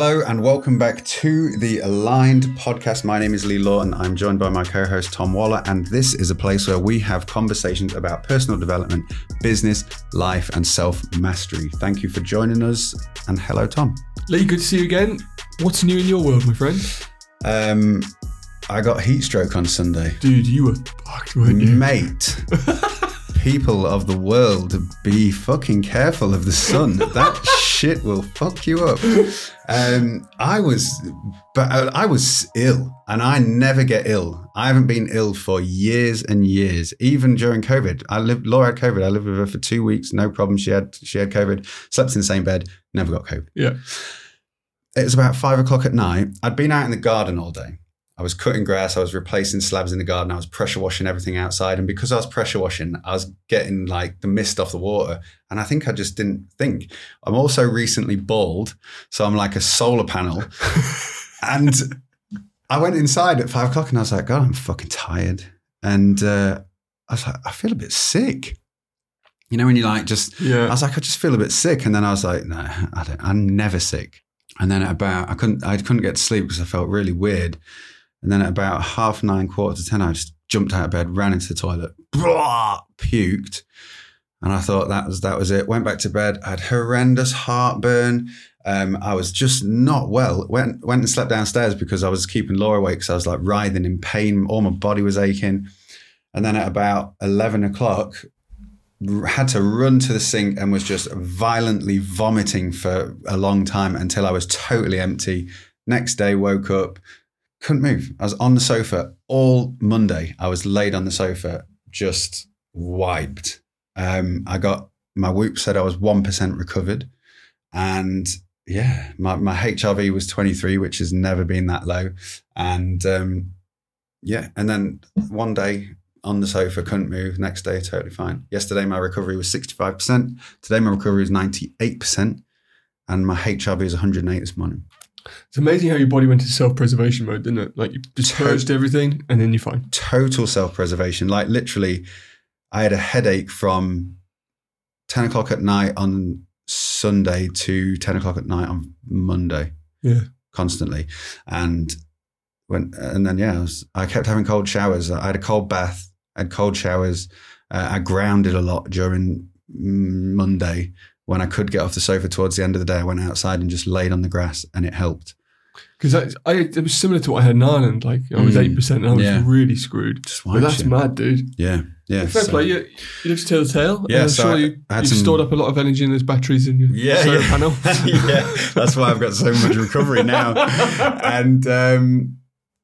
Hello and welcome back to the Aligned podcast. My name is Lee Lawton. I'm joined by my co host Tom Waller, and this is a place where we have conversations about personal development, business, life, and self mastery. Thank you for joining us, and hello, Tom. Lee, good to see you again. What's new in your world, my friend? Um, I got heat stroke on Sunday. Dude, you were fucked, weren't you? Mate, people of the world, be fucking careful of the sun. That shit will fuck you up. Um, I was, but uh, I was ill, and I never get ill. I haven't been ill for years and years, even during COVID. I lived. Laura had COVID. I lived with her for two weeks, no problem. She had she had COVID. Slept in the same bed, never got COVID. Yeah. It was about five o'clock at night. I'd been out in the garden all day. I was cutting grass. I was replacing slabs in the garden. I was pressure washing everything outside. And because I was pressure washing, I was getting like the mist off the water. And I think I just didn't think. I'm also recently bald. So I'm like a solar panel. and I went inside at five o'clock and I was like, God, I'm fucking tired. And uh, I was like, I feel a bit sick. You know, when you like just, Yeah. I was like, I just feel a bit sick. And then I was like, no, I don't, I'm never sick. And then at about, I couldn't, I couldn't get to sleep because I felt really weird. And then at about half nine, quarter to 10, I just jumped out of bed, ran into the toilet, blah, puked. And I thought that was, that was it. Went back to bed, I had horrendous heartburn. Um, I was just not well. Went, went and slept downstairs because I was keeping Laura awake. because I was like writhing in pain. All my body was aching. And then at about 11 o'clock, had to run to the sink and was just violently vomiting for a long time until I was totally empty. Next day, woke up, couldn't move. I was on the sofa all Monday. I was laid on the sofa, just wiped. Um, I got my whoop said I was 1% recovered. And yeah, my, my HRV was 23, which has never been that low. And um, yeah, and then one day on the sofa, couldn't move. Next day, totally fine. Yesterday, my recovery was 65%. Today, my recovery is 98%. And my HRV is 108 this morning. It's amazing how your body went into self preservation mode, didn't it? Like you just purged everything and then you're fine. Total self preservation. Like literally, I had a headache from 10 o'clock at night on Sunday to 10 o'clock at night on Monday. Yeah. Constantly. And when, and then, yeah, I, was, I kept having cold showers. I had a cold bath, I had cold showers. Uh, I grounded a lot during Monday when I could get off the sofa towards the end of the day. I went outside and just laid on the grass and it helped. Because I, I, it was similar to what I had in Ireland. Like I was Mm. 8% and I was Yeah. really screwed. But that's you. mad, dude. Yeah. Yeah. Fair so- play. You, you live to tell the tale. Yeah, And I'm so sure I- you, I had you've some- stored up a lot of energy in those batteries in your yeah, solar yeah. panel. yeah, that's why I've got so much recovery now. And um,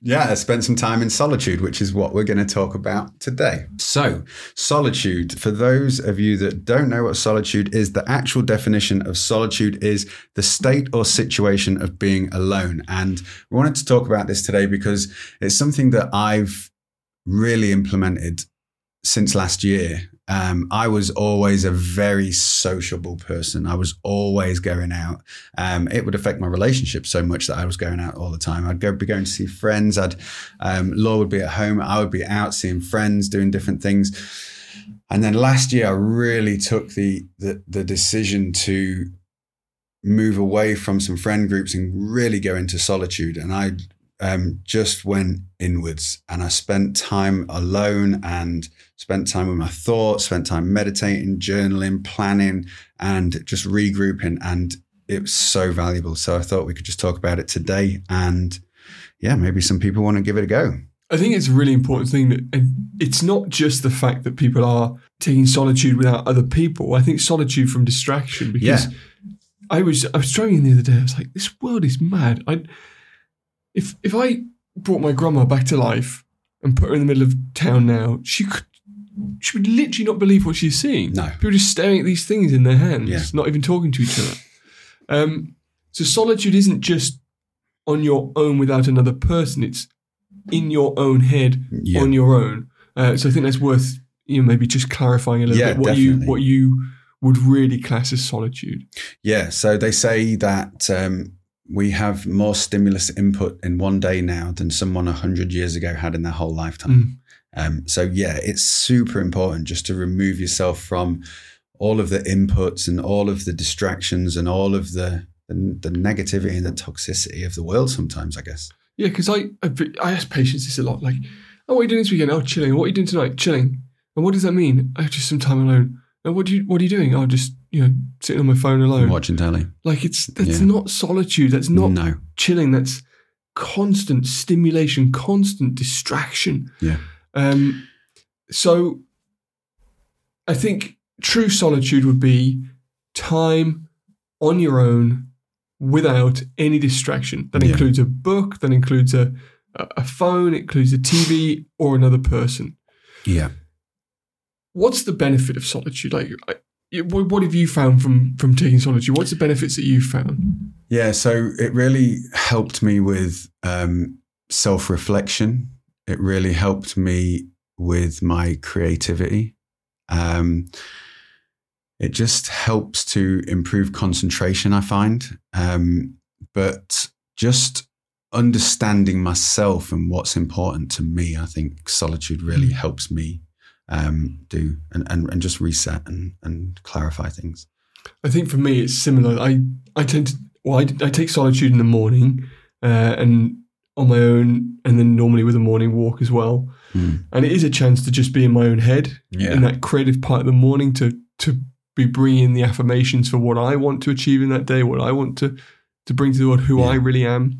yeah, I spent some time in solitude, which is what we're going to talk about today. So, solitude, for those of you that don't know what solitude is, the actual definition of solitude is the state or situation of being alone. And we wanted to talk about this today because it's something that I've really implemented since last year. Um, I was always a very sociable person. I was always going out. Um, it would affect my relationship so much that I was going out all the time. I'd go be going to see friends. I'd um, Law would be at home. I would be out seeing friends, doing different things. And then last year, I really took the the, the decision to move away from some friend groups and really go into solitude. And I um, just went inwards and I spent time alone and spent time with my thoughts, spent time meditating, journaling, planning, and just regrouping. And it was so valuable. So I thought we could just talk about it today. And yeah, maybe some people want to give it a go. I think it's a really important thing that and it's not just the fact that people are taking solitude without other people. I think solitude from distraction because Yeah. I was I was struggling the other day. I was like, this world is mad. I if if I brought my grandma back to life and put her in the middle of town now, she could she would literally not believe what she's seeing. No. People just staring at these things in their hands, Yeah. not even talking to each other. Um, so solitude isn't just on your own without another person. It's in your own head Yeah. on your own. Uh, so I think that's worth you know maybe just clarifying a little Yeah, bit what you what you would really class as solitude. Yeah. So they say that um, we have more stimulus input in one day now than someone 100 years ago had in their whole lifetime. Um, so, yeah, it's super important just to remove yourself from all of the inputs and all of the distractions and all of the the, the negativity and the toxicity of the world sometimes, I guess. Yeah, because I, I I ask patients this a lot, like, "Oh, what are you doing this weekend? Oh, chilling. What are you doing tonight? Chilling." And what does that mean? Oh, just some time alone. And what do you what are you doing? Oh, just you know, sitting on my phone alone. Watching telly. Like it's that's Yeah. not solitude. That's not no. chilling. That's constant stimulation, constant distraction. Yeah. Um, so I think true solitude would be time on your own without any distraction. That Yeah. includes a book, that includes a, a a phone, it includes a TV or another person. Yeah. What's the benefit of solitude? Like, I, what have you found from from taking solitude? What's the benefits that you've found? Yeah, so it really helped me with um, self reflection. It really helped me with my creativity. Um, it just helps to improve concentration, I find. Um, but just understanding myself and what's important to me, I think solitude really Mm. helps me um, do and, and, and just reset and, and clarify things. I think for me it's similar. I I tend to well I, I take solitude in the morning uh, and on my own, and then normally with a morning walk as well. Mm. And it is a chance to just be in my own head Yeah. in that creative part of the morning to to be bringing the affirmations for what I want to achieve in that day, what I want to to bring to the world, who Yeah. I really am.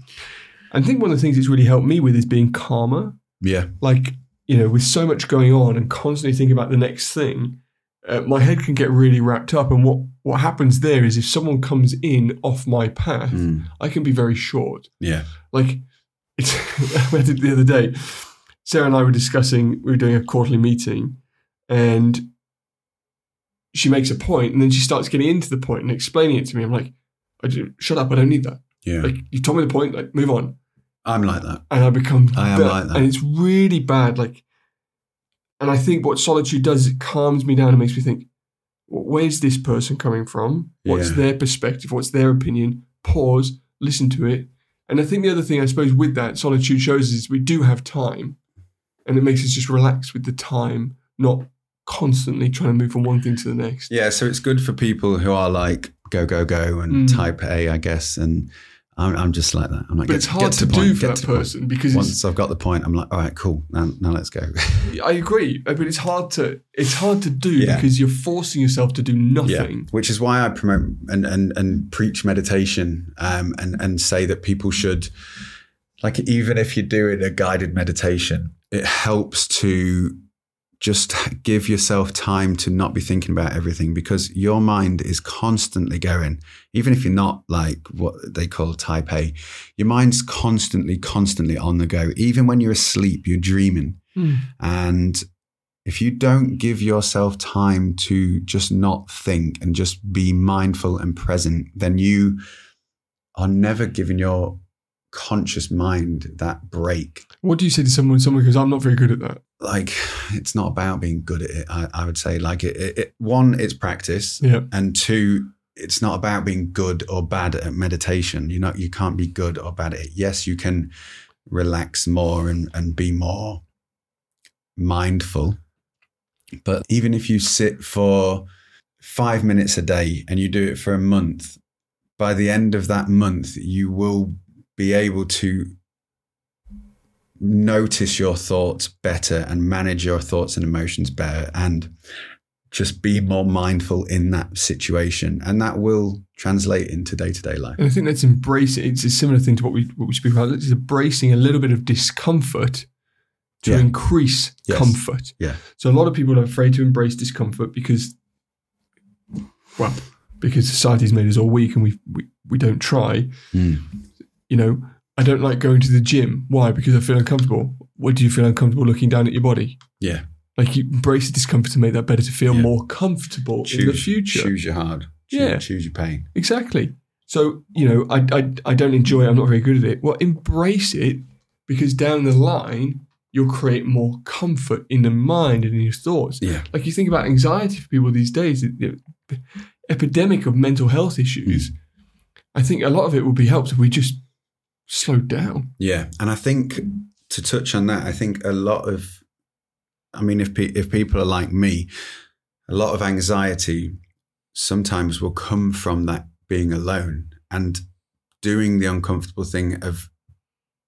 I think one of the things it's really helped me with is being calmer. yeah. Like you know, with so much going on and constantly thinking about the next thing, uh, my head can get really wrapped up. And what what happens there is if someone comes in off my path, Mm. I can be very short. Yeah. Like it's I did the other day. Sarah and I were discussing. We were doing a quarterly meeting, and she makes a point, and then she starts getting into the point and explaining it to me. I'm like, I do, "Shut up! I don't need that. Yeah. Like you told me the point. Like move on." I'm like that. And I become I am that- like that. and it's really bad. Like, and I think what solitude does, is it calms me down and makes me think, where's this person coming from? What's Yeah. their perspective? What's their opinion? Pause, listen to it. And I think the other thing I suppose with that solitude shows is we do have time, and it makes us just relax with the time, not constantly trying to move from one thing to the next. Yeah, so it's good for people who are like go go go and Mm. type A, I guess. And I'm, I'm just like that. I'm like, But get, it's hard to to the do point, for that the point. person because Once I've got the point, I'm like, all right, cool. Now, now let's go. I agree, but it's hard to it's hard to do Yeah. because you're forcing yourself to do nothing. which is why I promote and and, and preach meditation um, and and say that people should, like, even if you're doing a guided meditation, it helps to just give yourself time to not be thinking about everything because your mind is constantly going. Even if you're not like what they call type A, your mind's constantly, constantly on the go. Even when you're asleep, you're dreaming. Hmm. And if you don't give yourself time to just not think and just be mindful and present, then you are never giving your conscious mind that break. What do you say to someone? Someone because I'm not very good at that. Like, it's not about being good at it. I, I would say, like, it, it, it, one, it's practice, Yeah, and two, it's not about being good or bad at meditation. You know, you can't be good or bad at it. Yes, you can relax more and, and be more mindful. But even if you sit for five minutes a day and you do it for a month, by the end of that month, you will be able to notice your thoughts better and manage your thoughts and emotions better and just be more mindful in that situation. And that will translate into day to day life. and I think that's embracing. It's a similar thing to what we what we speak about. It's embracing a little bit of discomfort to Yeah. increase Yes. comfort. Yeah. So a lot of people are afraid to embrace discomfort because, well, because society's made us all weak and we we, we don't try. Mm. You know, I don't like going to the gym. Why? Because I feel uncomfortable. What do you feel uncomfortable looking down at your body? Yeah. Like you embrace the discomfort to make that better, to feel Yeah. more comfortable in the future. Choose your hard. Choose, Yeah. choose your pain. Exactly. So, you know, I, I, I don't enjoy it. I'm not very good at it. Well, embrace it because down the line, you'll create more comfort in the mind and in your thoughts. Yeah. Like you think about anxiety for people these days, the epidemic of mental health issues. Hmm. I think a lot of it will be helped if we just slow down. Yeah, and I think to touch on that, I think a lot of, I mean, if pe- if people are like me, a lot of anxiety sometimes will come from that being alone and doing the uncomfortable thing of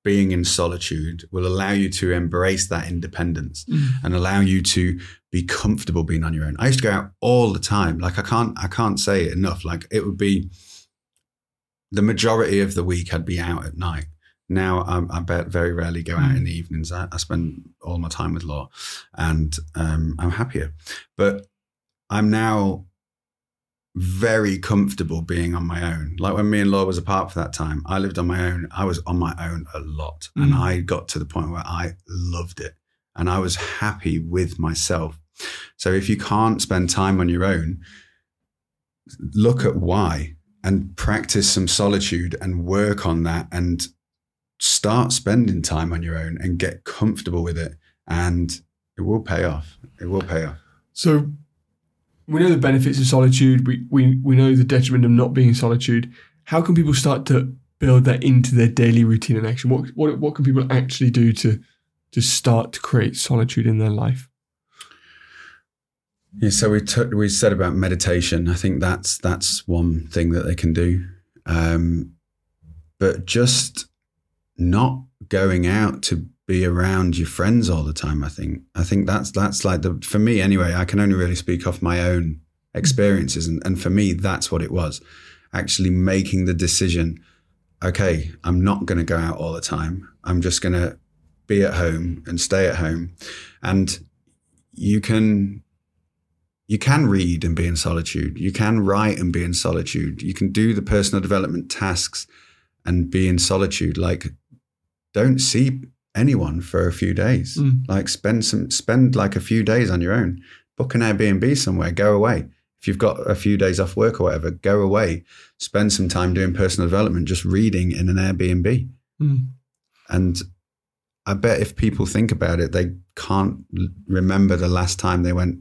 being in solitude will allow you to embrace that independence Mm. and allow you to be comfortable being on your own. I used to go out all the time. Like I can't I can't say it enough. Like it would be the majority of the week I'd be out at night. Now I'm, I bet very rarely go out in the evenings. I, I spend all my time with Law, and um, I'm happier. But I'm now very comfortable being on my own. Like when me and Law was apart for that time, I lived on my own. I was on my own a lot, and Mm. I got to the point where I loved it, and I was happy with myself. So if you can't spend time on your own, look at why and practice some solitude and work on that and start spending time on your own and get comfortable with it and it will pay off it will pay off So we know the benefits of solitude. We, we we know the detriment of not being in solitude. How can people start to build that into their daily routine and action? What what what can people actually do to to start to create solitude in their life? Yeah so we took we said about meditation. I think that's that's one thing that they can do. Um but just not going out to be around your friends all the time i think. I think that's that's like the for me anyway i can only really speak off my own experiences. And, and for me that's what it was actually making the decision okay i'm not going to go out all the time. I'm just going to be at home and stay at home. And you can you can read and be in solitude. You can write and be in solitude. You can do the personal development tasks and be in solitude. Like don't see anyone for a few days. Mm. like spend some spend like a few days on your own. Book an airbnb somewhere. Go away. If you've got a few days off work or whatever go away. Spend some time doing personal development just reading in an airbnb. Mm. and i bet if people think about it they can't remember the last time they went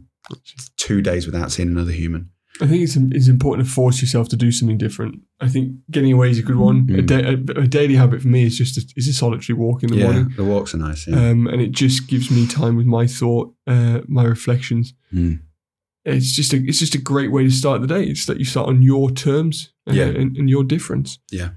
two days without seeing another human I think it's it's important to force yourself to do something different. I think getting away is a good one. A, Mm. da- a, a daily habit for me is just a, is a solitary walk in the yeah morning, the walks are nice yeah um, and it just gives me time with my thought, uh, my reflections. Mm. It's just a it's just a great way to start the day. It's that you start on your terms, uh, Yeah. and, and your difference. Yeah,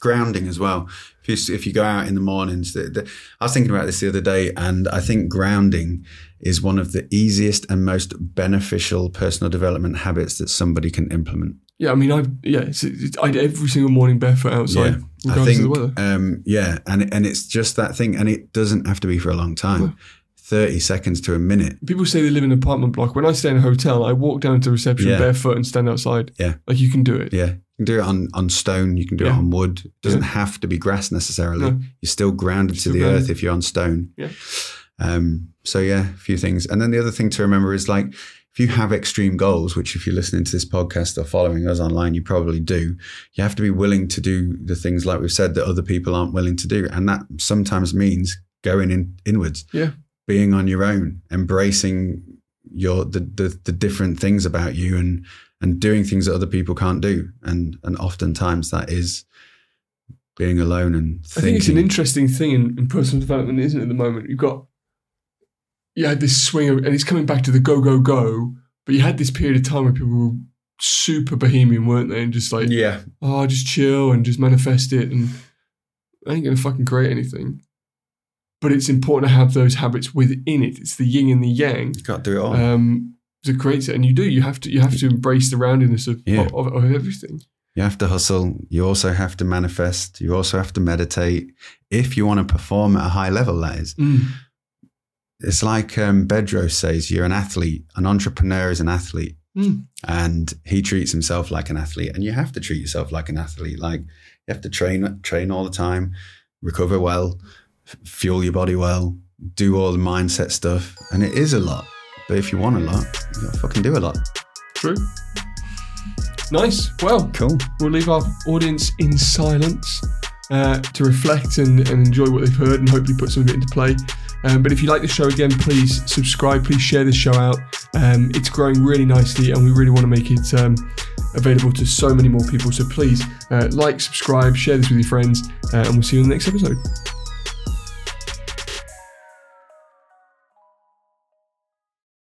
grounding as well. If you if you go out in the mornings, the, the, I was thinking about this the other day, and I think grounding is one of the easiest and most beneficial personal development habits that somebody can implement. Yeah, I mean, I yeah, it's, it's, I every single morning barefoot outside, I regardless think, of the weather. um, yeah, and and it's just that thing, and it doesn't have to be for a long time, No. thirty seconds to a minute. People say they live in an apartment block. When I stay in a hotel, I walk down to reception Yeah. barefoot and stand outside. Yeah. like you can do it. Yeah, you can do it on on stone, you can do it on wood. It doesn't have to be grass necessarily. No. You're still grounded Still to the grounded. earth if you're on stone. Yeah. Um, so yeah, a few things. And then the other thing to remember is like if you have extreme goals, which if you're listening to this podcast or following us online, you probably do, you have to be willing to do the things like we've said that other people aren't willing to do. And that sometimes means going in inwards. Yeah. Being on your own, embracing your the, the the different things about you and and doing things that other people can't do. And and oftentimes that is being alone and I think it's an interesting thing in, in personal development, isn't it? At the moment, you've got you had this swing, of, and it's coming back to the go go go. But you had this period of time where people were super bohemian, weren't they? And just like, yeah. oh, just chill and just manifest it, and I ain't gonna fucking create anything. But it's important to have those habits within it. It's the yin and the yang You got to do it all. um, to create it, and you do. You have to. You have to embrace the roundiness of Yeah. of, of everything. You have to hustle. You also have to manifest. You also have to meditate. If you want to perform at a high level, that is. Mm. It's like um, Bedros says you're an athlete. An entrepreneur is an athlete. Mm. And he treats himself like an athlete. And you have to treat yourself like an athlete. Like you have to train, train all the time, recover well, f- fuel your body well, do all the mindset stuff. And it is a lot. But if you want a lot, you gotta fucking do a lot. True. Nice. Well, Cool. we'll leave our audience in silence uh, to reflect and, and enjoy what they've heard and hopefully put some of it into play. Um, but if you like the show again, please subscribe. Please share this show out. Um, it's growing really nicely, and we really want to make it um, available to so many more people. So please uh, like, subscribe, share this with your friends, uh, and we'll see you in the next episode.